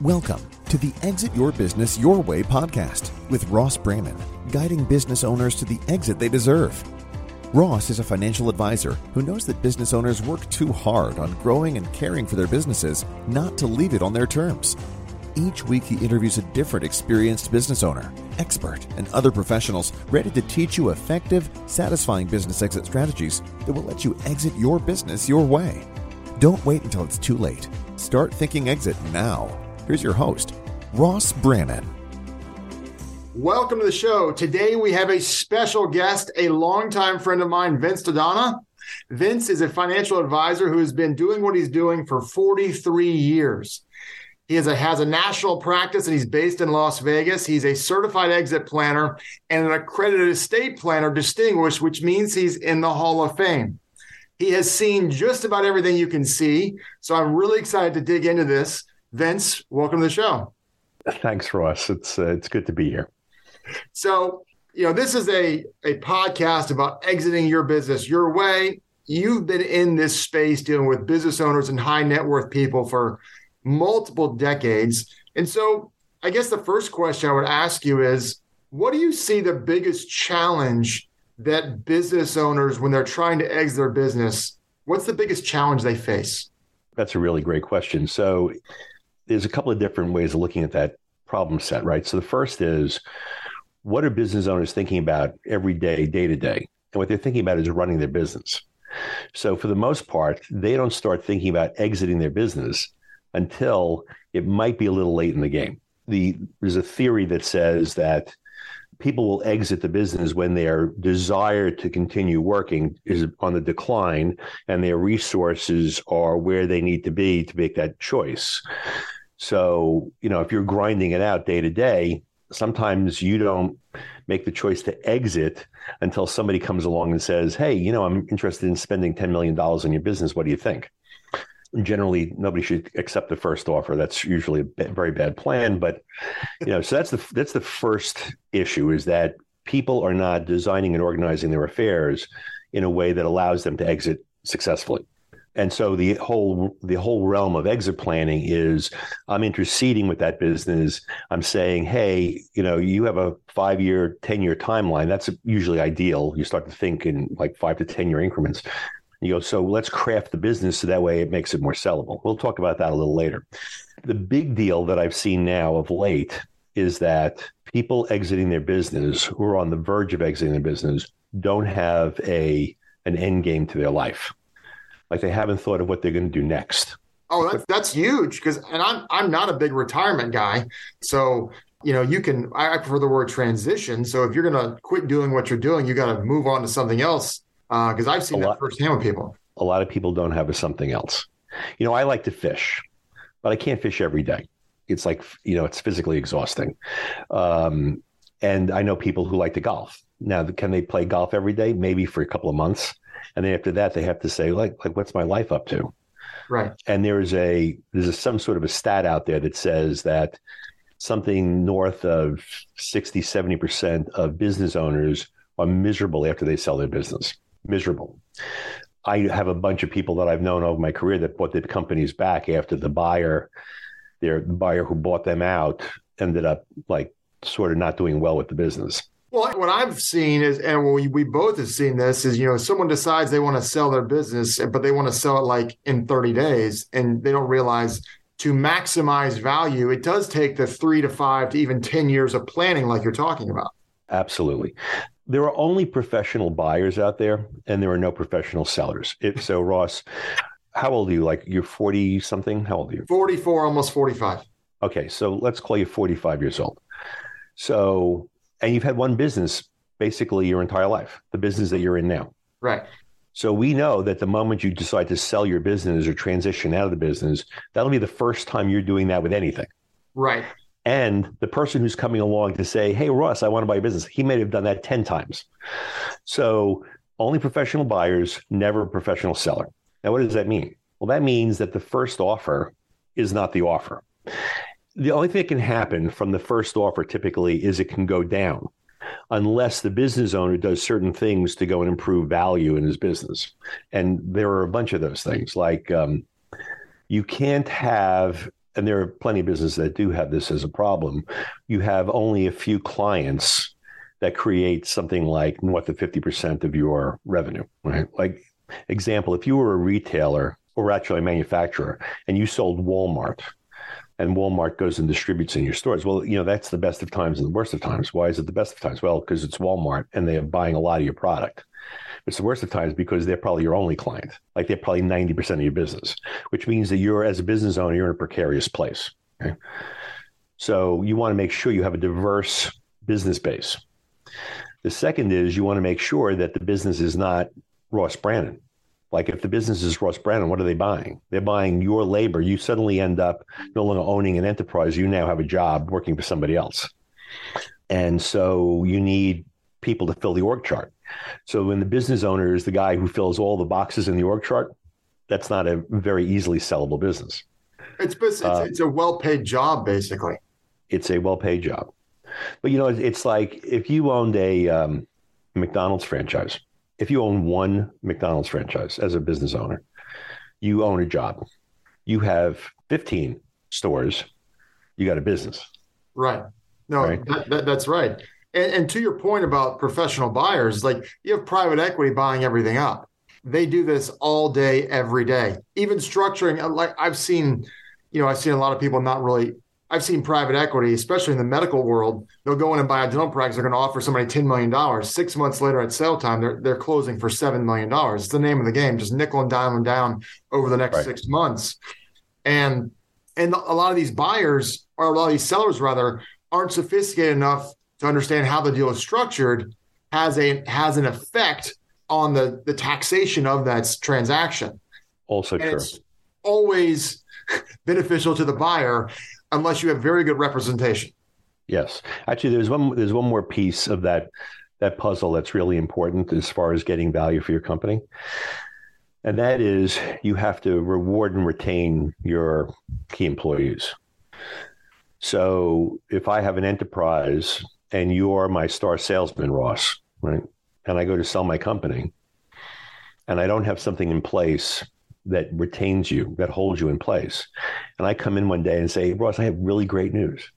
Welcome to the Exit Your Business Your Way podcast with Ross Braman, guiding business owners to the exit they deserve. Ross is a financial advisor who knows that business owners work too hard on growing and caring for their businesses not to leave it on their terms. Each week, he interviews a different experienced business owner, expert, and other professionals ready to teach you effective, satisfying business exit strategies that will let you exit your business your way. Don't wait until it's too late. Start thinking exit now. Here's your host, Ross Braman. Welcome to the show. Today we have a special guest, a longtime friend of mine, Vince D'Addona. Vince is a financial advisor who has been doing what he's doing for 43 years. He a, has a national practice and he's based in Las Vegas. He's a certified exit planner and an accredited estate planner, distinguished, which means he's in the Hall of Fame. He has seen just about everything you can see. So I'm really excited to dig into this. Vince, welcome to the show. Thanks, Ross. It's uh, it's good to be here. So, you know, this is a a podcast about exiting your business your way. You've been in this space dealing with business owners and high net worth people for multiple decades. And so, I guess the first question I would ask you is what do you see the biggest challenge that business owners when they're trying to exit their business, what's the biggest challenge they face? That's a really great question. So, there's a couple of different ways of looking at that problem set, right? So the first is what are business owners thinking about every day, day to day? And what they're thinking about is running their business. So for the most part, they don't start thinking about exiting their business until it might be a little late in the game. The, there's a theory that says that people will exit the business when their desire to continue working is on the decline and their resources are where they need to be to make that choice. So, you know, if you're grinding it out day to day, sometimes you don't make the choice to exit until somebody comes along and says, Hey, you know, I'm interested in spending $10 million on your business. What do you think? generally nobody should accept the first offer that's usually a very bad plan but you know so that's the that's the first issue is that people are not designing and organizing their affairs in a way that allows them to exit successfully and so the whole the whole realm of exit planning is I'm interceding with that business. I'm saying, hey, you know, you have a five year, 10 year timeline. That's usually ideal. You start to think in like five to 10 year increments. You go, so let's craft the business so that way it makes it more sellable. We'll talk about that a little later. The big deal that I've seen now of late is that people exiting their business who are on the verge of exiting their business don't have a an end game to their life like they haven't thought of what they're going to do next. Oh, that's that's huge because, and I'm I'm not a big retirement guy, so you know you can I prefer the word transition. So if you're going to quit doing what you're doing, you got to move on to something else because uh, I've seen a that lot, firsthand with people. A lot of people don't have a something else. You know, I like to fish, but I can't fish every day. It's like you know, it's physically exhausting. Um, and I know people who like to golf. Now, can they play golf every day? Maybe for a couple of months and then after that they have to say like like what's my life up to? Right. And there's a there's a, some sort of a stat out there that says that something north of 60 70% of business owners are miserable after they sell their business. Miserable. I have a bunch of people that i've known over my career that bought their companies back after the buyer their buyer who bought them out ended up like sort of not doing well with the business well, what I've seen is, and we, we both have seen this, is you know, someone decides they want to sell their business, but they want to sell it like in 30 days, and they don't realize to maximize value, it does take the three to five to even 10 years of planning, like you're talking about. Absolutely. There are only professional buyers out there, and there are no professional sellers. If so, Ross, how old are you? Like you're 40 something? How old are you? 44, almost 45. Okay, so let's call you 45 years old. So and you've had one business basically your entire life, the business that you're in now. Right. So we know that the moment you decide to sell your business or transition out of the business, that'll be the first time you're doing that with anything. Right. And the person who's coming along to say, Hey, Ross, I want to buy a business, he may have done that 10 times. So only professional buyers, never a professional seller. Now, what does that mean? Well, that means that the first offer is not the offer. The only thing that can happen from the first offer typically is it can go down unless the business owner does certain things to go and improve value in his business. And there are a bunch of those things. Like um, you can't have, and there are plenty of businesses that do have this as a problem. You have only a few clients that create something like north of 50% of your revenue, right? Like, example, if you were a retailer or actually a manufacturer and you sold Walmart, and Walmart goes and distributes in your stores. Well, you know, that's the best of times and the worst of times. Why is it the best of times? Well, because it's Walmart and they're buying a lot of your product. It's the worst of times because they're probably your only client. Like they're probably 90% of your business, which means that you're, as a business owner, you're in a precarious place. Okay? So you want to make sure you have a diverse business base. The second is you want to make sure that the business is not Ross Braman. Like if the business is Ross Braman, what are they buying? They're buying your labor. You suddenly end up no longer owning an enterprise. You now have a job working for somebody else. And so you need people to fill the org chart. So when the business owner is the guy who fills all the boxes in the org chart, that's not a very easily sellable business. It's it's, uh, it's a well-paid job, basically. It's a well-paid job, but you know, it's like if you owned a um, McDonald's franchise, if you own one McDonald's franchise as a business owner, you own a job. You have 15 stores, you got a business. Right. No, right? That, that, that's right. And, and to your point about professional buyers, like you have private equity buying everything up. They do this all day, every day. Even structuring, like I've seen, you know, I've seen a lot of people not really I've seen private equity, especially in the medical world, they'll go in and buy a dental practice. They're going to offer somebody $10 million. Six months later at sale time, they're, they're closing for $7 million. It's the name of the game, just nickel and diamond down over the next right. six months. And, and a lot of these buyers, or a lot of these sellers rather, aren't sophisticated enough to understand how the deal is structured has a has an effect on the the taxation of that transaction. Also and true. It's always beneficial to the buyer unless you have very good representation. Yes, actually, there's one there's one more piece of that that puzzle that's really important as far as getting value for your company, and that is you have to reward and retain your key employees. So if I have an enterprise and you're my star salesman, Ross, right, and I go to sell my company, and I don't have something in place that retains you, that holds you in place. And I come in one day and say, Ross, I have really great news.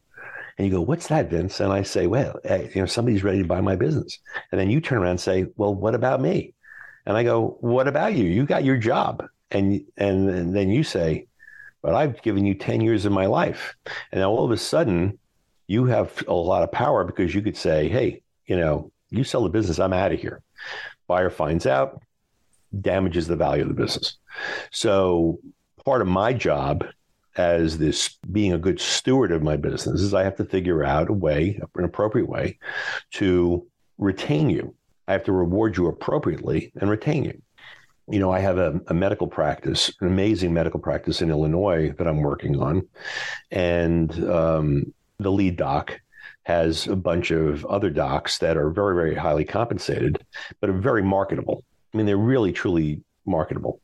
And you go, what's that, Vince? And I say, well, hey, you know, somebody's ready to buy my business. And then you turn around and say, well, what about me? And I go, what about you? You got your job. And, and, and then you say, but I've given you 10 years of my life. And now all of a sudden you have a lot of power because you could say, hey, you know, you sell the business, I'm out of here. Buyer finds out, damages the value of the business. So part of my job as this being a good steward of my business is I have to figure out a way, an appropriate way to retain you. I have to reward you appropriately and retain you. You know, I have a, a medical practice, an amazing medical practice in Illinois that I'm working on. And um, the lead doc has a bunch of other docs that are very, very highly compensated, but are very marketable. I mean, they're really, truly marketable.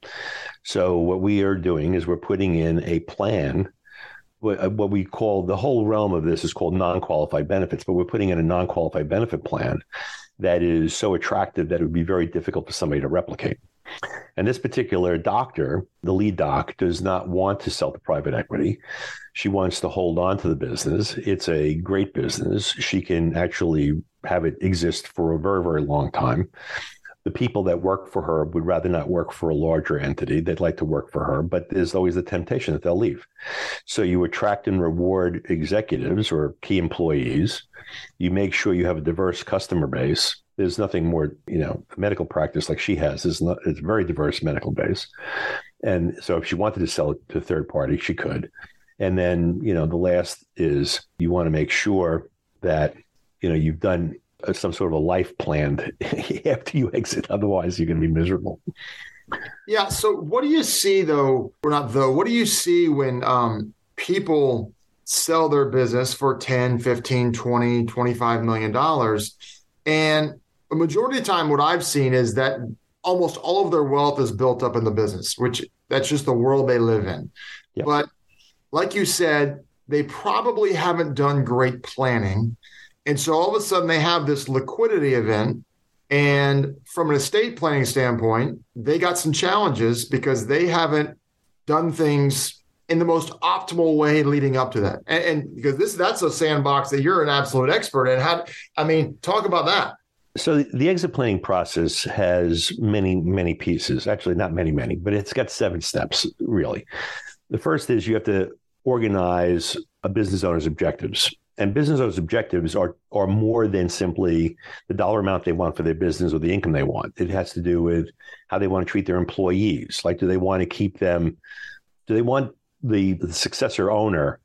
So what we are doing is we're putting in a plan. What, uh, what we call the whole realm of this is called non-qualified benefits, but we're putting in a non-qualified benefit plan that is so attractive that it would be very difficult for somebody to replicate. And this particular doctor, the lead doc, does not want to sell to private equity. She wants to hold on to the business. It's a great business. She can actually have it exist for a very, very long time the people that work for her would rather not work for a larger entity. They'd like to work for her, but there's always the temptation that they'll leave. So you attract and reward executives or key employees. You make sure you have a diverse customer base. There's nothing more, you know, medical practice like she has is not, it's a very diverse medical base. And so if she wanted to sell it to third party, she could. And then, you know, the last is you want to make sure that, you know, you've done some sort of a life planned after you exit. Otherwise, you're going to be miserable. Yeah. So, what do you see though, or not though? What do you see when um, people sell their business for 10, 15, 20, 25 million dollars? And a majority of the time, what I've seen is that almost all of their wealth is built up in the business, which that's just the world they live in. Yep. But like you said, they probably haven't done great planning. And so all of a sudden they have this liquidity event. And from an estate planning standpoint, they got some challenges because they haven't done things in the most optimal way leading up to that. And, and because this that's a sandbox that you're an absolute expert in. How I mean, talk about that. So the exit planning process has many, many pieces. Actually, not many, many, but it's got seven steps really. The first is you have to organize a business owner's objectives. And business owners' objectives are are more than simply the dollar amount they want for their business or the income they want. It has to do with how they want to treat their employees. Like, do they want to keep them? Do they want the, the successor owner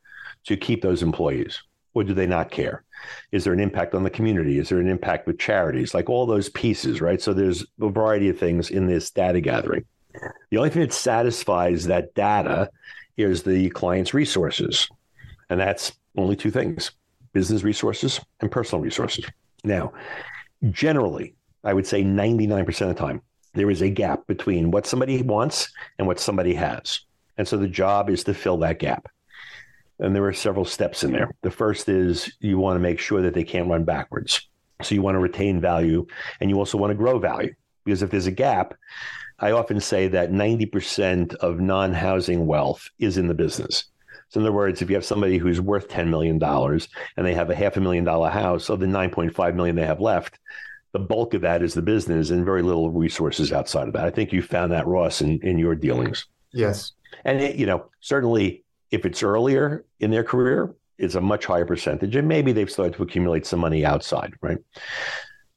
to keep those employees, or do they not care? Is there an impact on the community? Is there an impact with charities? Like all those pieces, right? So there's a variety of things in this data gathering. The only thing that satisfies that data is the client's resources. And that's only two things business resources and personal resources. Now, generally, I would say 99% of the time, there is a gap between what somebody wants and what somebody has. And so the job is to fill that gap. And there are several steps in there. The first is you want to make sure that they can't run backwards. So you want to retain value and you also want to grow value. Because if there's a gap, I often say that 90% of non housing wealth is in the business. So, in other words, if you have somebody who's worth $10 million and they have a half a million dollar house, of the 9.5 million they have left, the bulk of that is the business and very little resources outside of that. I think you found that, Ross, in, in your dealings. Yes. And, it, you know, certainly if it's earlier in their career, it's a much higher percentage. And maybe they've started to accumulate some money outside, right?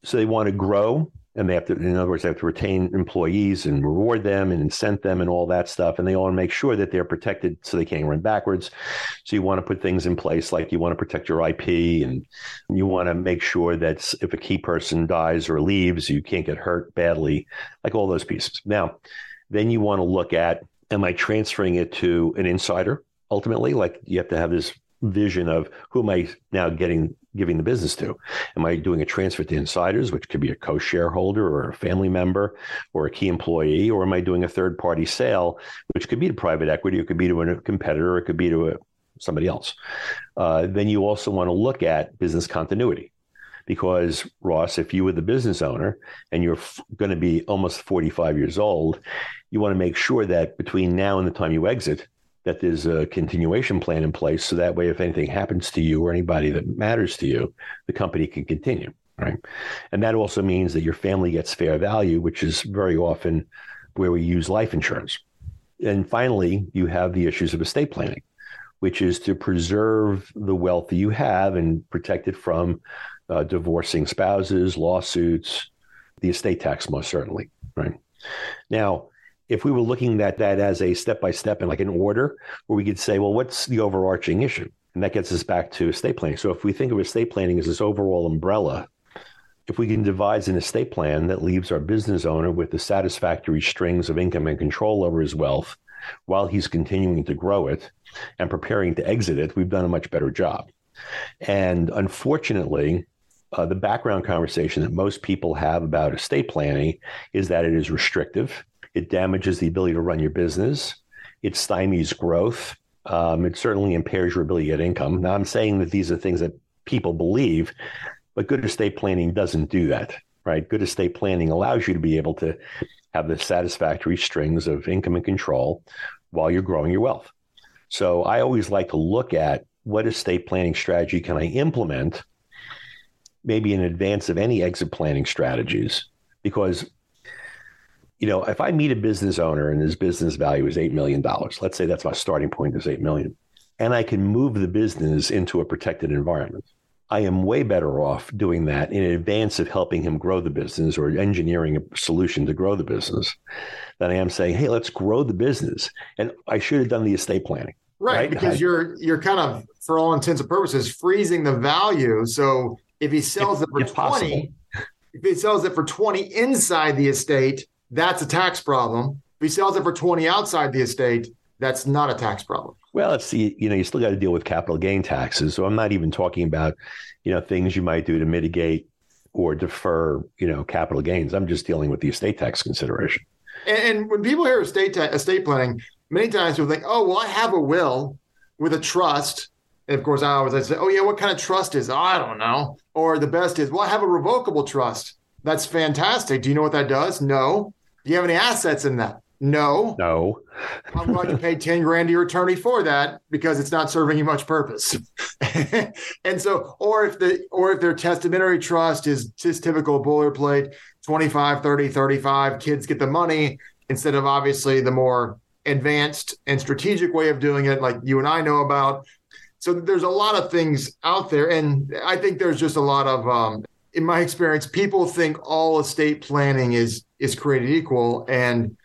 So they want to grow and they have to, in other words, they have to retain employees and reward them and incent them and all that stuff. And they want to make sure that they're protected so they can't run backwards. So you want to put things in place like you want to protect your IP and you want to make sure that if a key person dies or leaves, you can't get hurt badly, like all those pieces. Now, then you want to look at am I transferring it to an insider? ultimately like you have to have this vision of who am I now getting giving the business to? Am I doing a transfer to insiders, which could be a co-shareholder or a family member or a key employee, or am I doing a third party sale, which could be to private equity, it could be to a competitor, it could be to a, somebody else. Uh, then you also want to look at business continuity. Because Ross, if you were the business owner and you're f- going to be almost 45 years old, you want to make sure that between now and the time you exit, that there's a continuation plan in place so that way if anything happens to you or anybody that matters to you the company can continue right? And that also means that your family gets fair value which is very often where we use life insurance. And finally you have the issues of estate planning which is to preserve the wealth that you have and protect it from uh, divorcing spouses lawsuits the estate tax most certainly right? Now if we were looking at that as a step by step and like an order, where we could say, well, what's the overarching issue? And that gets us back to estate planning. So if we think of estate planning as this overall umbrella, if we can devise an estate plan that leaves our business owner with the satisfactory strings of income and control over his wealth while he's continuing to grow it and preparing to exit it, we've done a much better job. And unfortunately, uh, the background conversation that most people have about estate planning is that it is restrictive it damages the ability to run your business. It stymies growth. Um, it certainly impairs your ability to get income. Now, I'm saying that these are things that people believe, but good estate planning doesn't do that, right? Good estate planning allows you to be able to have the satisfactory strings of income and control while you're growing your wealth. So I always like to look at what estate planning strategy can I implement, maybe in advance of any exit planning strategies, because you know, if I meet a business owner and his business value is $8 million, let's say that's my starting point is 8 million, and I can move the business into a protected environment, I am way better off doing that in advance of helping him grow the business or engineering a solution to grow the business than I am saying, hey, let's grow the business. And I should have done the estate planning. Right, right? because I, you're you're kind of for all intents and purposes freezing the value so If he sells if, it for 20, if he sells it for 20 inside the estate, that's a tax problem. If he sells it for 20 outside the estate, that's not a tax problem. Well, it's the, you know, you still got to deal with capital gain taxes. So I'm not even talking about, you know, things you might do to mitigate or defer, you know, capital gains. I'm just dealing with the estate tax consideration. And, and when people hear estate ta- estate planning, many times people think, "Oh, well, I have a will with a trust." And of course, I always I say, "Oh yeah, what kind of trust is? I don't know." Or the best is, "Well, I have a revocable trust." That's fantastic. Do you know what that does? No. Do you have any assets in that? No. No. I'm going to pay 10 grand to your attorney for that because it's not serving you much purpose. and so, or if the, or if their testamentary trust is just typical boilerplate, 25, 30, 35, kids get the money instead of obviously the more advanced and strategic way of doing it, like you and I know about. So there's a lot of things out there. And I think there's just a lot of, um, in my experience, people think all estate planning is, is created equal. And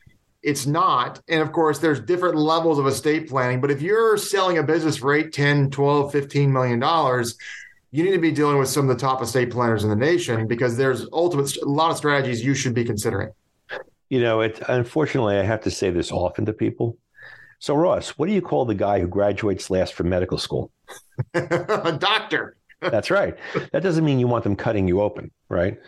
it's not. And of course, there's different levels of estate planning. But if you're selling a business for 8, 10, 12, 15 million dollars, you need to be dealing with some of the top estate planners in the nation because there's ultimate a lot of strategies you should be considering. You know, it unfortunately I have to say this often to people. So Ross, what do you call the guy who graduates last from medical school? a doctor. That's right. That doesn't mean you want them cutting you open, right?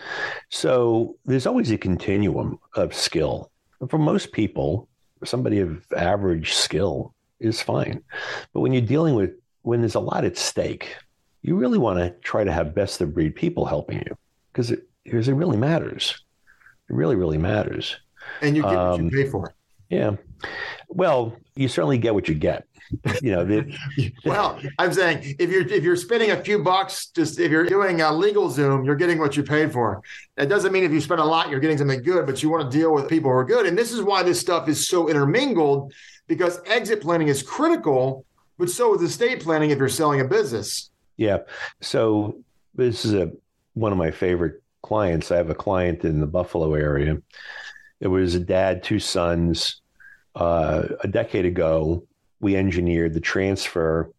So there's always a continuum of skill for most people, somebody of average skill is fine. But when you're dealing with, when there's a lot at stake, you really want to try to have best of breed people helping you because it, because it really matters. It really, really matters. And you get um, what you um, pay for. Yeah. Well, you certainly get what you get. You know the, well i'm saying if you're if you're spending a few bucks just if you're doing a LegalZoom, you're getting what you paid for. That doesn't mean if you spend a lot you're getting something good but you want to deal with people who are good. And this is why this stuff is so intermingled because exit planning is critical but so is estate planning if you're selling a business. Yeah. So this is a one of my favorite clients. I have a client in the buffalo area it was a dad two sons uh, a decade ago we engineered the transfer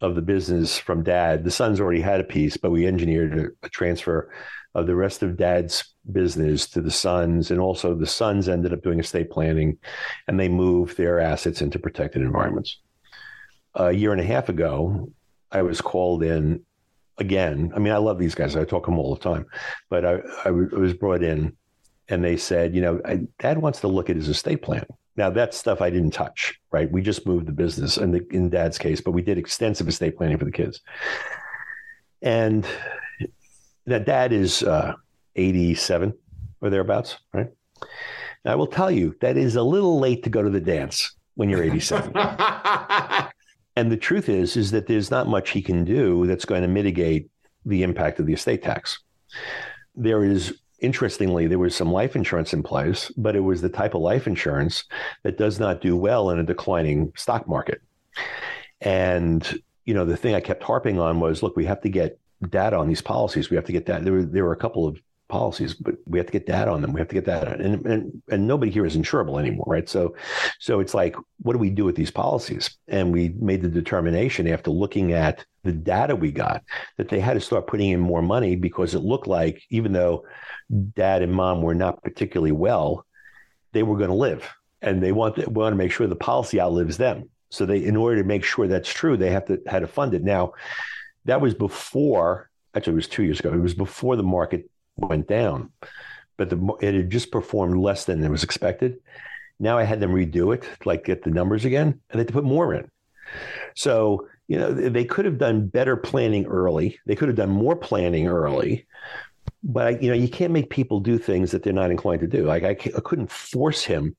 of the business from dad. The sons already had a piece, but we engineered a, a, transfer of the rest of dad's business to the sons. And also the sons ended up doing estate planning and they moved their assets into protected environments. A year and a half ago, I was called in again. I mean, I love these guys. I talk them all the time, but I, I was brought in and they said, you know, dad wants to look at his estate plan. Now that stuff I didn't touch, right? We just moved the business in, the, in dad's case, but we did extensive estate planning for the kids. And that dad is uh, 87 or thereabouts, right? Now, I will tell you that is a little late to go to the dance when you're 87. and the truth is, is that there's not much he can do that's going to mitigate the impact of the estate tax. There is interestingly, there was some life insurance in place, but it was the type of life insurance that does not do well in a declining stock market. And you know, the thing I kept harping on was, look, we have to get data on these policies. We have to get that. There were there were a couple of policies, but we have to get data on them. We have to get data, and and and nobody here is insurable anymore, right? So, so it's like, what do we do with these policies? And we made the determination after looking at the data we got that they had to start putting in more money because it looked like even though dad and mom were not particularly well, they were going to live, and they want want to make sure the policy outlives them. So they, in order to make sure that's true, they have to had to fund it. Now, that was before. Actually, it was two years ago. It was before the market went down, but the, it had just performed less than it was expected. Now I had them redo it, like get the numbers again, and they had to put more in. So you know they could have done better planning early. They could have done more planning early, but you know you can't make people do things that they're not inclined to do. Like I, I couldn't force him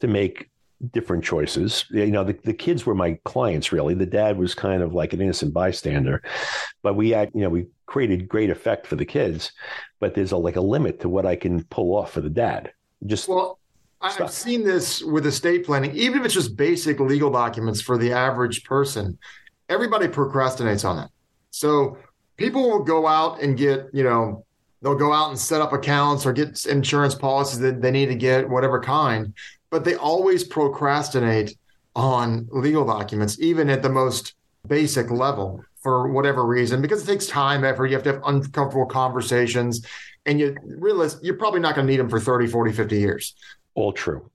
to make different choices. You know, the, the kids were my clients really. The dad was kind of like an innocent bystander, but we had, you know, we created great effect for the kids, but there's a like a limit to what I can pull off for the dad. Just well, stuff. I've seen this with estate planning, even if it's just basic legal documents for the average person, everybody procrastinates on that. So people will go out and get, you know, they'll go out and set up accounts or get insurance policies that they need to get, whatever kind but they always procrastinate on legal documents, even at the most basic level for whatever reason because it takes time, effort. You have to have uncomfortable conversations, and you realize you're probably not going to need them for 30, 40, 50 years. All true.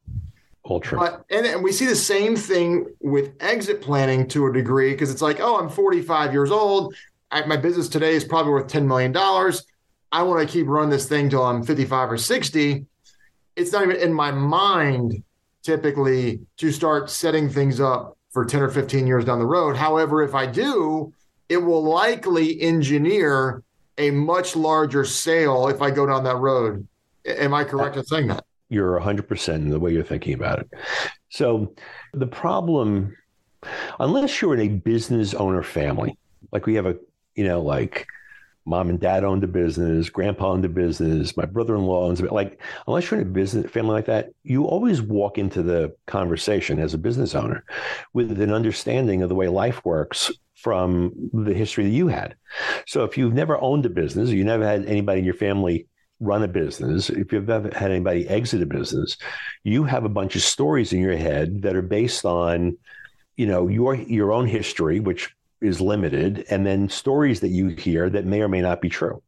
All true. But and, and we see the same thing with exit planning to a degree because it's like, oh, I'm 45 years old. I, my business today is probably worth $10 million. I want to keep running this thing till I'm 55 or 60. It's not even in my mind typically to start setting things up for 10 or 15 years down the road. However, if I do, it will likely engineer a much larger sale if I go down that road. Am I correct in saying that? You're 100% in the way you're thinking about it. So the problem, unless you're in a business owner family, like we have a, you know, like mom and dad owned a business, grandpa owned a business, my brother-in-law owns a like unless you're in a business family like that, you always walk into the conversation as a business owner with an understanding of the way life works from the history that you had. So if you've never owned a business, you never had anybody in your family run a business, if you've ever had anybody exit a business, you have a bunch of stories in your head that are based on, you know, your your own history, which is limited, and then stories that you hear that may or may not be true.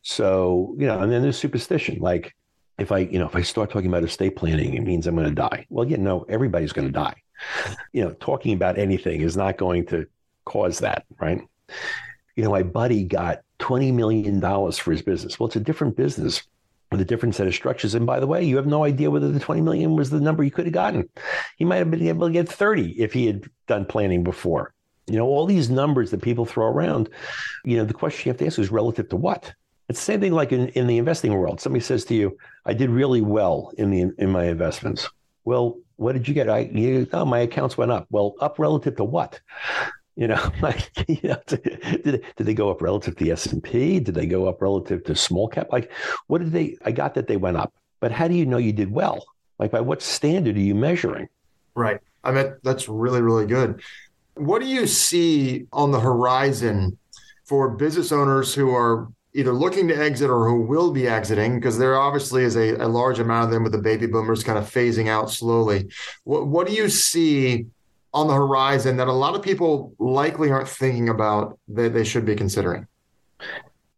So, you know, and then there's superstition. Like if I, you know, if I start talking about estate planning, it means I'm going to die. Well, you know, everybody's going to die. You know, talking about anything is not going to cause that, right? You know, my buddy got $20 million for his business. Well, it's a different business with a different set of structures. And by the way, you have no idea whether the 20 million was the number he could have gotten. He might have been able to get 30 if he had done planning before. You know, all these numbers that people throw around, you know, the question you have to ask is relative to what? It's the same thing like in, in the investing world. Somebody says to you, I did really well in the in my investments. Well, what did you get? I you, oh, my accounts went up. Well, up relative to what? You know, like you know, did did they go up relative to the S and P? Did they go up relative to small cap? Like, what did they? I got that they went up, but how do you know you did well? Like, by what standard are you measuring? Right. I mean, that's really really good. What do you see on the horizon for business owners who are either looking to exit or who will be exiting? Because there obviously is a, a large amount of them with the baby boomers kind of phasing out slowly. What, what do you see on the horizon that a lot of people likely aren't thinking about that they should be considering?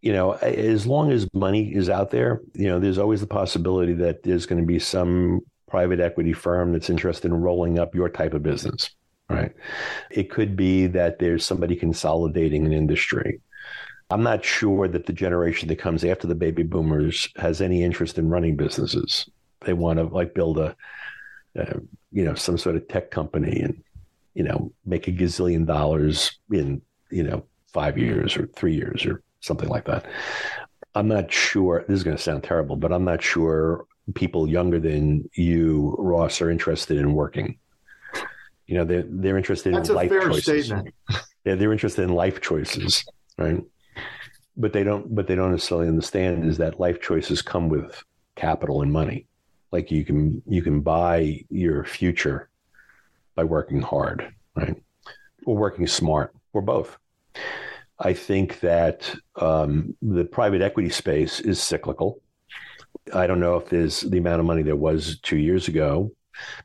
you know, as long as money is out there, you know, there's always the possibility that there's going to be some private equity firm that's interested in rolling up your type of business right? It could be that there's somebody consolidating an industry. I'm not sure that the generation that comes after the baby boomers has any interest in running businesses. They want to like build a, uh, you know, some sort of tech company and, you know, make a gazillion dollars in, you know, five years or three years or something like that. I'm not sure. This is going to sound terrible, but I'm not sure people younger than you, Ross, are interested in working. You know, they're they're interested That's in life choices. Statement. Yeah, they're interested in life choices, right? But they don't. But they don't necessarily understand is that life choices come with capital and money. Like you can you can buy your future by working hard, right? Or working smart, or both. I think that um, the private equity space is cyclical. I don't know if there's the amount of money there was two years ago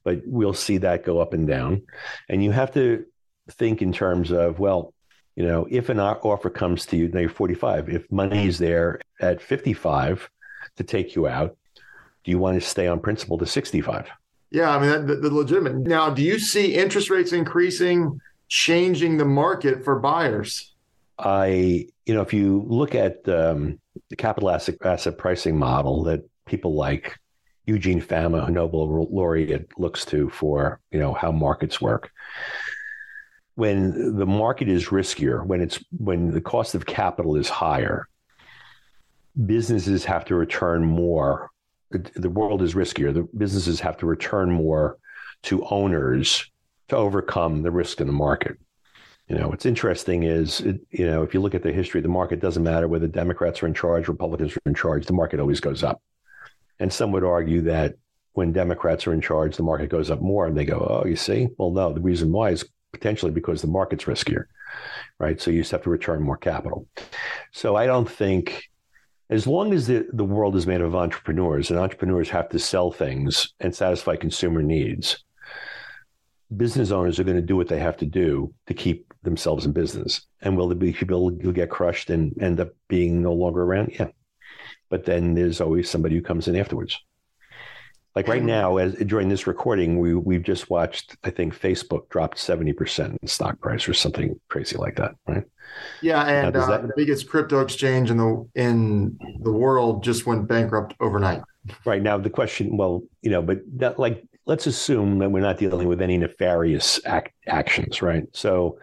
but we'll see that go up and down. And you have to think in terms of, well, you know, if an offer comes to you, now you're 45, if money is there at 55 to take you out, do you want to stay on principle to 65? Yeah, I mean, the, the legitimate. Now, do you see interest rates increasing, changing the market for buyers? I, you know, if you look at um, the capital asset, asset pricing model that people like Eugene Fama, a Nobel laureate, looks to for you know how markets work. When the market is riskier, when it's when the cost of capital is higher, businesses have to return more. The world is riskier. The businesses have to return more to owners to overcome the risk in the market. You know, what's interesting is, it, you know, if you look at the history the market, doesn't matter whether Democrats are in charge, Republicans are in charge, the market always goes up. And some would argue that when Democrats are in charge, the market goes up more. And they go, oh, you see? Well, no, the reason why is potentially because the market's riskier, right? So you just have to return more capital. So I don't think, as long as the, the world is made of entrepreneurs and entrepreneurs have to sell things and satisfy consumer needs, business owners are going to do what they have to do to keep themselves in business. And will be people who get crushed and end up being no longer around? Yeah. But then there's always somebody who comes in afterwards. Like right now, as during this recording, we we've just watched. I think Facebook dropped seventy percent in stock price or something crazy like that, right? Yeah, and uh, that... the biggest crypto exchange in the in the world just went bankrupt overnight. Right now, the question, well, you know, but that, like, let's assume that we're not dealing with any nefarious act, actions, right? So,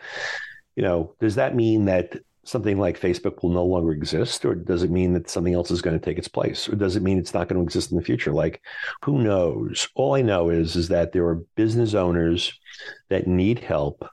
you know, does that mean that something like Facebook will no longer exist, or does it mean that something else is going to take its place, or does it mean it's not going to exist in the future? Like, who knows? All I know is is that there are business owners that need help.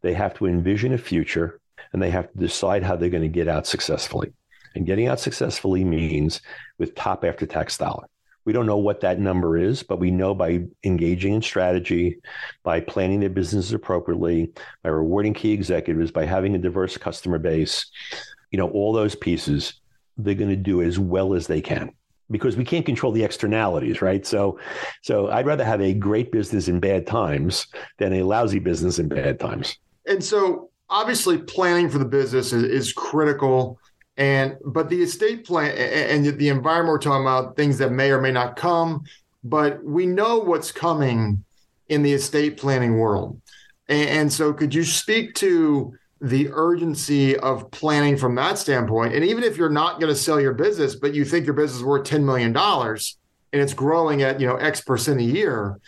They have to envision a future, and they have to decide how they're going to get out successfully. And getting out successfully means with top after tax dollar. We don't know what that number is, but we know by engaging in strategy, by planning their businesses appropriately, by rewarding key executives, by having a diverse customer base, you know, all those pieces, they're going to do as well as they can because we can't control the externalities, right? So, so I'd rather have a great business in bad times than a lousy business in bad times. And so, obviously, planning for the business is, is critical. And but the estate plan and the environment we're talking about things that may or may not come, but we know what's coming in the estate planning world. And, so, could you speak to the urgency of planning from that standpoint? And even if you're not going to sell your business, but you think your business is worth ten million dollars and it's growing at you know X percent a year,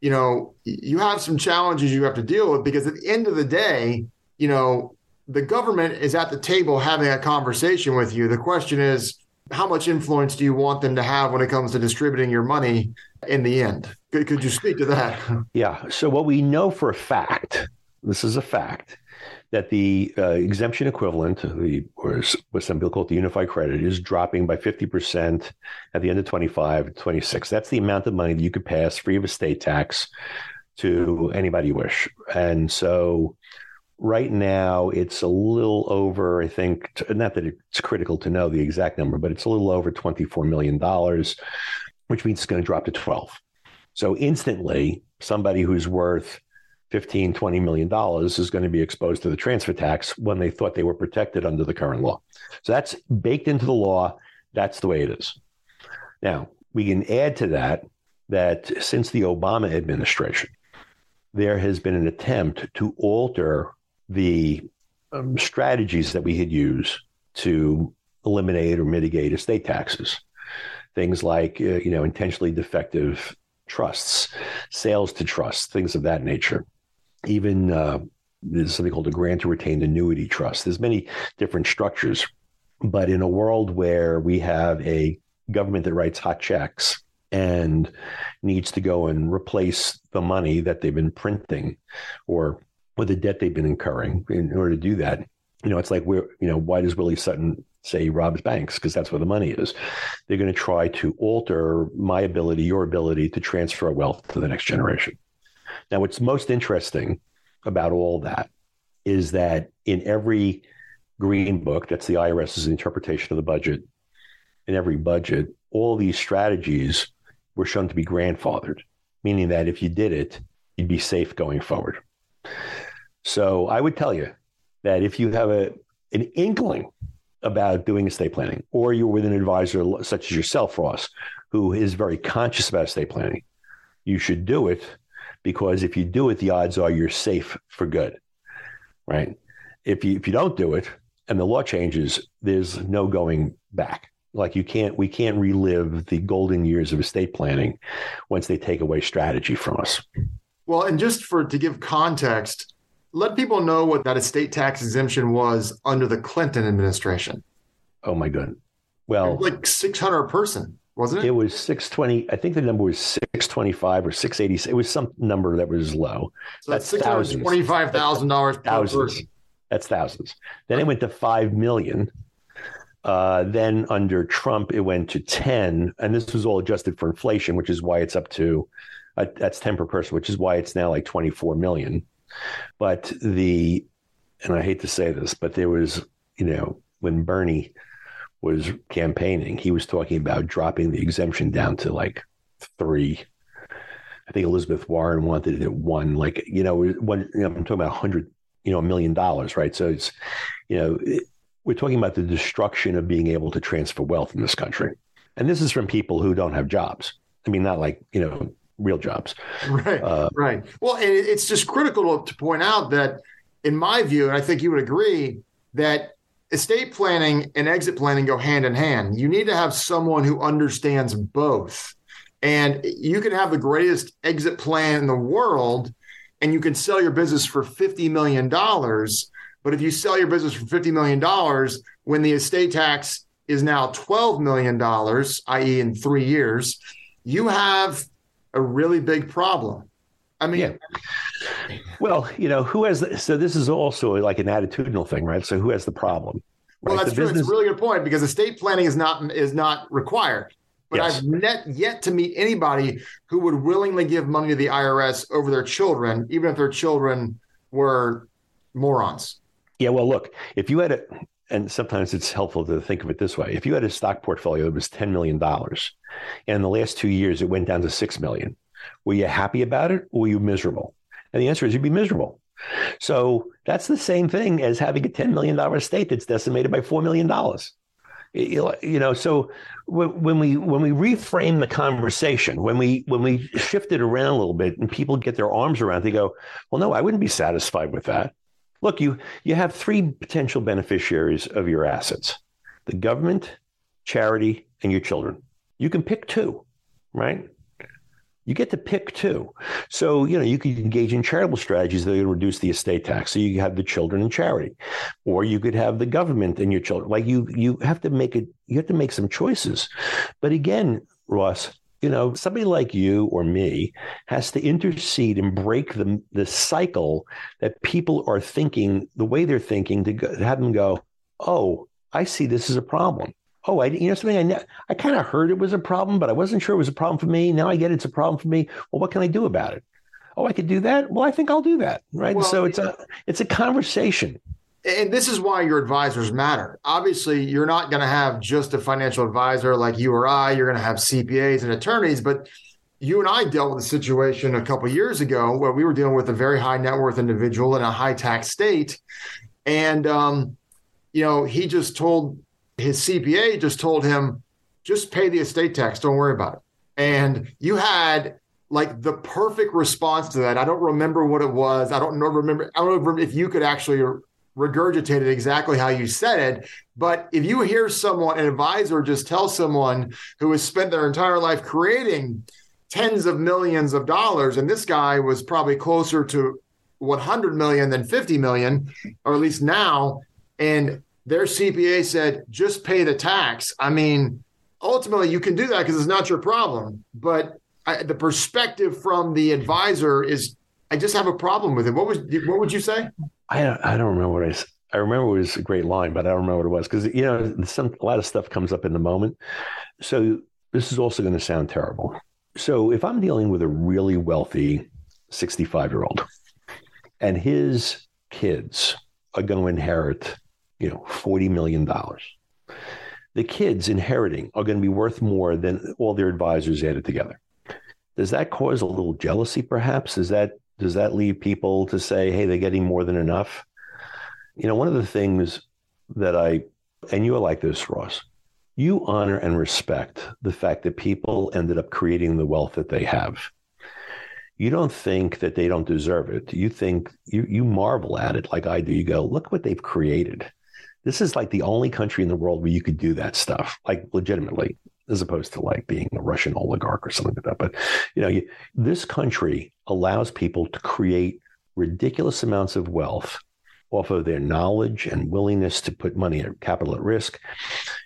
you know you have some challenges you have to deal with because at the end of the day, you know the government is at the table having a conversation with you. The question is, how much influence do you want them to have when it comes to distributing your money in the end? Could, could you speak to that? Yeah. So, what we know for a fact, this is a fact, that the uh, exemption equivalent, the or what some people call it the unified credit, is dropping by 50% at the end of 25, 26. That's the amount of money that you could pass free of estate tax to anybody you wish. And so Right now, it's a little over, I think, not that it's critical to know the exact number, but it's a little over $24 million, which means it's going to drop to 12. So instantly, somebody who's worth 15, 20 million dollars is going to be exposed to the transfer tax when they thought they were protected under the current law. So that's baked into the law. That's the way it is. Now, we can add to that that since the Obama administration, there has been an attempt to alter the um, strategies that we had used to eliminate or mitigate estate taxes. Things like, uh, you know, intentionally defective trusts, sales to trusts, things of that nature. Even uh, there's something called a grantor retained annuity trust. There's many different structures, but in a world where we have a government that writes hot checks and needs to go and replace the money that they've been printing or with the debt they've been incurring in order to do that. You know, it's like we're, you know, why does Willie Sutton say he robs banks? Because that's where the money is. They're going to try to alter my ability, your ability to transfer wealth to the next generation. Now, what's most interesting about all that is that in every green book, that's the IRS's interpretation of the budget, in every budget, all these strategies were shown to be grandfathered, meaning that if you did it, you'd be safe going forward. So I would tell you that if you have a an inkling about doing estate planning, or you're with an advisor such as yourself, Ross, who is very conscious about estate planning, you should do it because if you do it, the odds are you're safe for good, right? If you if you don't do it and the law changes, there's no going back. Like you can't, we can't relive the golden years of estate planning once they take away strategy from us. Well, and just for to give context, let people know what that estate tax exemption was under the Clinton administration. Oh my god! Well, like six hundred person, wasn't it? It was six twenty. I think the number was six twenty five or six eighty. It was some number that was low. So that's six hundred twenty five thousand dollars per person. That's thousands. Then it went to five million. Uh, then under Trump, it went to 10, and this was all adjusted for inflation, which is why it's up to uh, that's 10 per person, which is why it's now like 24 million. But the, and I hate to say this, but there was, you know, when Bernie was campaigning, he was talking about dropping the exemption down to like three. I think Elizabeth Warren wanted it at one, like, you know, one, you know, I'm talking about 100 you know, a million dollars, right? So it's, you know, it, we're talking about the destruction of being able to transfer wealth in this country. And this is from people who don't have jobs. I mean, not like, you know, real jobs. Right. Uh, right. Well, and it's just critical to point out that, in my view, and I think you would agree, that estate planning and exit planning go hand in hand. You need to have someone who understands both. And you can have the greatest exit plan in the world and you can sell your business for $50 million. But if you sell your business for $50 million, when the estate tax is now $12 million, i.e., in three years, you have a really big problem. I mean, yeah. well, you know, who has the, so this is also like an attitudinal thing, right? So who has the problem? Well, that's the true. Business... It's a really good point because estate planning is not is not required. But yes. I've net, yet to meet anybody who would willingly give money to the IRS over their children, even if their children were morons. Yeah, well, look, if you had a, and sometimes it's helpful to think of it this way: if you had a stock portfolio that was ten million dollars, and the last two years it went down to six million, were you happy about it or were you miserable? And the answer is you'd be miserable. So that's the same thing as having a $10 million estate that's decimated by $4 million. You know, so when we when we reframe the conversation, when we when we shift it around a little bit, and people get their arms around, they go, "Well, no, I wouldn't be satisfied with that." Look, you you have three potential beneficiaries of your assets: the government, charity, and your children. You can pick two, right? you get to pick two. So, you know, you could engage in charitable strategies that reduce the estate tax. So you have the children in charity, or you could have the government and your children. Like you, you have to make it, you have to make some choices. But again, Ross, you know, somebody like you or me has to intercede and break the, the cycle that people are thinking the way they're thinking to, go, to have them go, oh, I see this as a problem oh, I, you know something, I, I kind of heard it was a problem, but I wasn't sure it was a problem for me. Now I get it's a problem for me. Well, what can I do about it? Oh, I could do that. Well, I think I'll do that. Right. Well, so it's a it's a conversation. And this is why your advisors matter. Obviously, you're not going to have just a financial advisor like you or I. You're going to have CPAs and attorneys, but you and I dealt with a situation a couple years ago where we were dealing with a very high net worth individual in a high tax state, and um, you know he just told his CPA just told him, just pay the estate tax. Don't worry about it. And you had like the perfect response to that. I don't remember what it was. I don't remember. I don't remember if you could actually regurgitate it exactly how you said it. But if you hear someone, an advisor, just tell someone who has spent their entire life creating tens of millions of dollars, and this guy was probably closer to 100 million than 50 million, or at least now, and their CPA said, just pay the tax. I mean, ultimately, you can do that because it's not your problem. But I, the perspective from the advisor is, I just have a problem with it. What was what would you say? I don't, I don't remember what I I remember it was a great line, but I don't remember what it was because you know some a lot of stuff comes up in the moment. So this is also going to sound terrible. So if I'm dealing with a really wealthy 65 year old and his kids are going to inherit you know, $40 million. The kids inheriting are going to be worth more than all their advisors added together. Does that cause a little jealousy, perhaps? Does that does that lead people to say, hey, they're getting more than enough? You know, one of the things that I and you are like this, Ross, you honor and respect the fact that people ended up creating the wealth that they have. You don't think that they don't deserve it. You think you you marvel at it like I do. You go, look what they've created. This is like the only country in the world where you could do that stuff, like legitimately, as opposed to like being a Russian oligarch or something like that. But you know, you, this country allows people to create ridiculous amounts of wealth off of their knowledge and willingness to put money or capital at risk.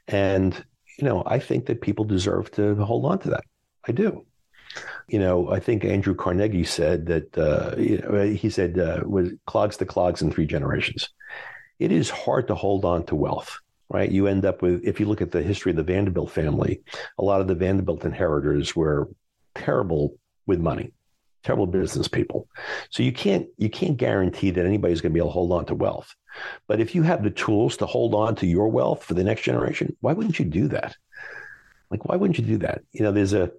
And you know, I think that people deserve to hold on to that. I do. You know, I think Andrew Carnegie said that. Uh, you know, he said uh, was clogs the clogs in three generations it is hard to hold on to wealth, right? You end up with, if you look at the history of the Vanderbilt family, a lot of the Vanderbilt inheritors were terrible with money, terrible business people. So you can't you can't guarantee that anybody's going to be able to hold on to wealth. But if you have the tools to hold on to your wealth for the next generation, why wouldn't you do that? Like, why wouldn't you do that? You know, there's a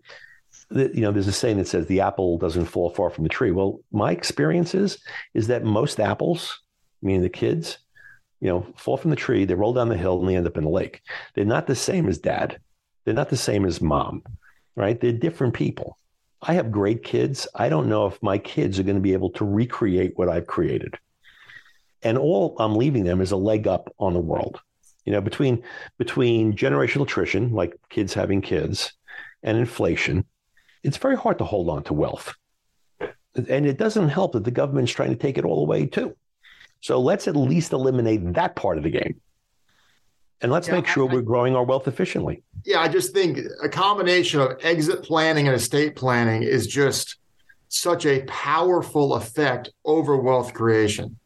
you know, there's a saying that says the apple doesn't fall far from the tree. Well, my experience is, is that most apples meaning the kids, you know, fall from the tree, they roll down the hill and they end up in the lake. They're not the same as dad. They're not the same as mom, right? They're different people. I have great kids. I don't know if my kids are going to be able to recreate what I've created. And all I'm leaving them is a leg up on the world. You know, between between generational attrition, like kids having kids, and inflation, it's very hard to hold on to wealth. And it doesn't help that the government's trying to take it all away too. So let's at least eliminate that part of the game. And let's yeah, make sure I, we're growing our wealth efficiently. Yeah, I just think a combination of exit planning and estate planning is just such a powerful effect over wealth creation.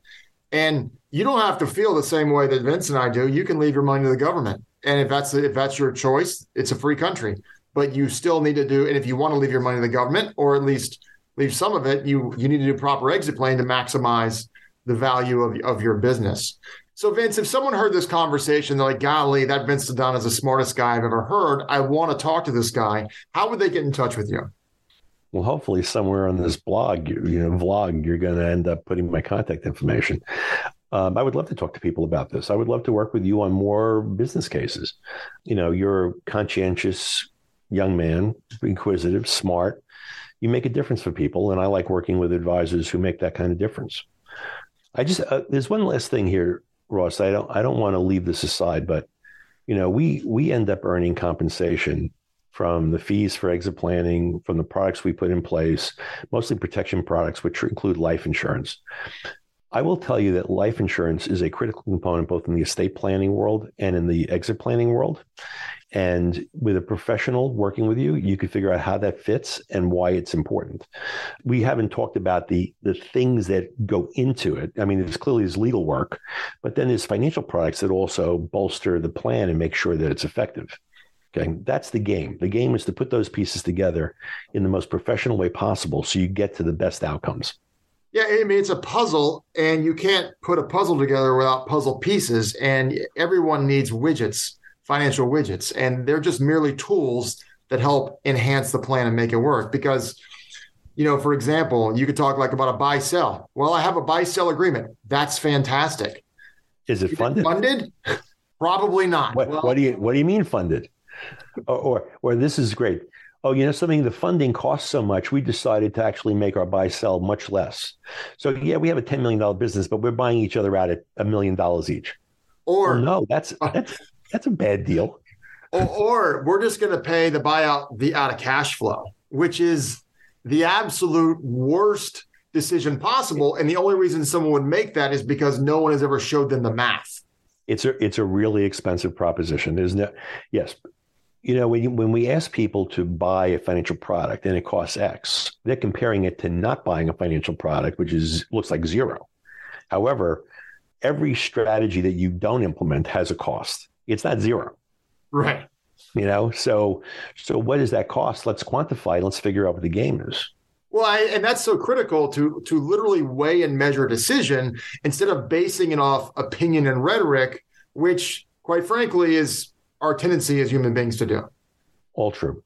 And you don't have to feel the same way that Vince and I do. You can leave your money to the government. And if that's if that's your choice, it's a free country. But you still need to do and if you want to leave your money to the government or at least leave some of it, you you need to do proper exit planning to maximize the value of, of your business. So, Vince, if someone heard this conversation, they're like, golly, that Vince D'Addona is the smartest guy I've ever heard. I want to talk to this guy. How would they get in touch with you? Well, hopefully, somewhere on this blog, you, you know, vlog, you're going to end up putting my contact information. Um, I would love to talk to people about this. I would love to work with you on more business cases. You know, you're a conscientious young man, inquisitive, smart. You make a difference for people, and I like working with advisors who make that kind of difference. I just uh, there's one last thing here, Ross. I don't I don't want to leave this aside, but you know we we end up earning compensation from the fees for exit planning, from the products we put in place, mostly protection products, which include life insurance. I will tell you that life insurance is a critical component both in the estate planning world and in the exit planning world. And with a professional working with you, you can figure out how that fits and why it's important. We haven't talked about the the things that go into it. I mean, there's clearly is legal work, but then there's financial products that also bolster the plan and make sure that it's effective. Okay, that's the game. The game is to put those pieces together in the most professional way possible so you get to the best outcomes. Yeah, I mean, it's a puzzle, and you can't put a puzzle together without puzzle pieces, and everyone needs widgets financial widgets, and they're just merely tools that help enhance the plan and make it work. Because, you know, for example, you could talk like about a buy sell. Well, I have a buy sell agreement. That's fantastic. Is it funded? Funded? Probably not. What, well, what, do you What do you mean funded? Or, or, or this is great. Oh, you know something? The funding costs so much. We decided to actually make our buy sell much less. So yeah, we have a ten million dollar business, but we're buying each other out at a million dollars each. Or oh, no, that's that's that's a bad deal. or, or we're just going to pay the buyout the out of cash flow, which is the absolute worst decision possible. And the only reason someone would make that is because no one has ever showed them the math. It's a it's a really expensive proposition, isn't it? Yes. You know, when, you, when we ask people to buy a financial product and it costs X, they're comparing it to not buying a financial product, which is looks like zero. However, every strategy that you don't implement has a cost it's not zero. Right. You know, so so what does that cost? Let's quantify. Let's figure out what the game is. Well, I, and that's so critical to to literally weigh and measure a decision instead of basing it off opinion and rhetoric, which, quite frankly, is our tendency as human beings to do. All true.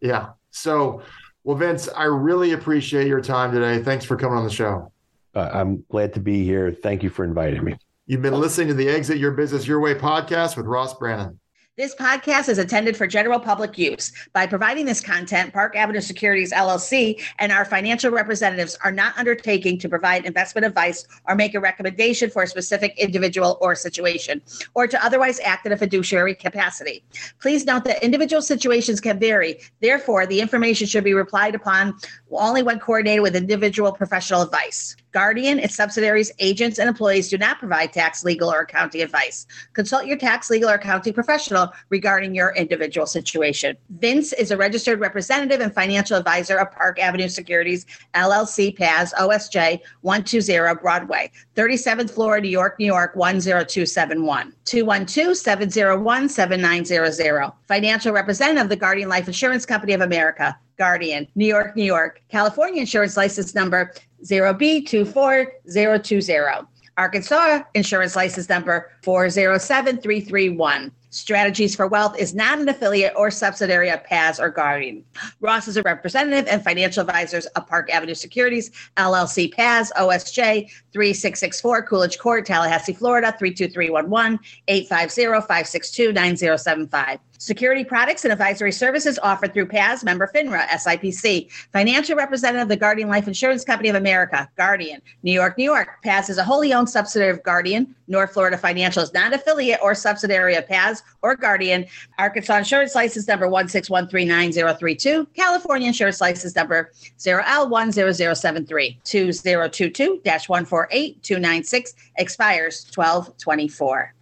Yeah. So, well, Vince, I really appreciate your time today. Thanks for coming on the show. Uh, I'm glad to be here. Thank you for inviting me. You've been listening to the Exit Your Business Your Way podcast with Ross Braman. This podcast is intended for general public use. By providing this content, Park Avenue Securities LLC and our financial representatives are not undertaking to provide investment advice or make a recommendation for a specific individual or situation, or to otherwise act in a fiduciary capacity. Please note that individual situations can vary. Therefore, the information should be relied upon only when coordinated with individual professional advice. Guardian, its subsidiaries, agents, and employees do not provide tax, legal, or accounting advice. Consult your tax, legal, or accounting professional regarding your individual situation. Vince is a registered representative and financial advisor of Park Avenue Securities, LLC, PAS, OSJ 120 Broadway, 37th floor, New York, New York 10271. 212 701 7900. Financial representative of the Guardian Life Insurance Company of America. Guardian, New York, New York. California insurance license number 0B24020. Arkansas insurance license number 407331. Strategies for Wealth is not an affiliate or subsidiary of PAS or Guardian. Ross is a representative and financial advisors of Park Avenue Securities, LLC PAS, OSJ 3664 Coolidge Court, Tallahassee, Florida 32311 850 562 9075. Security products and advisory services offered through PAS member FINRA, SIPC, financial representative of the Guardian Life Insurance Company of America, Guardian, New York, New York. PAS is a wholly owned subsidiary of Guardian. North Florida Financial is not affiliate or subsidiary of PAS or Guardian. Arkansas Insurance License number 1613932. California Insurance License number 0L10073. 2022 148 296 expires 1224.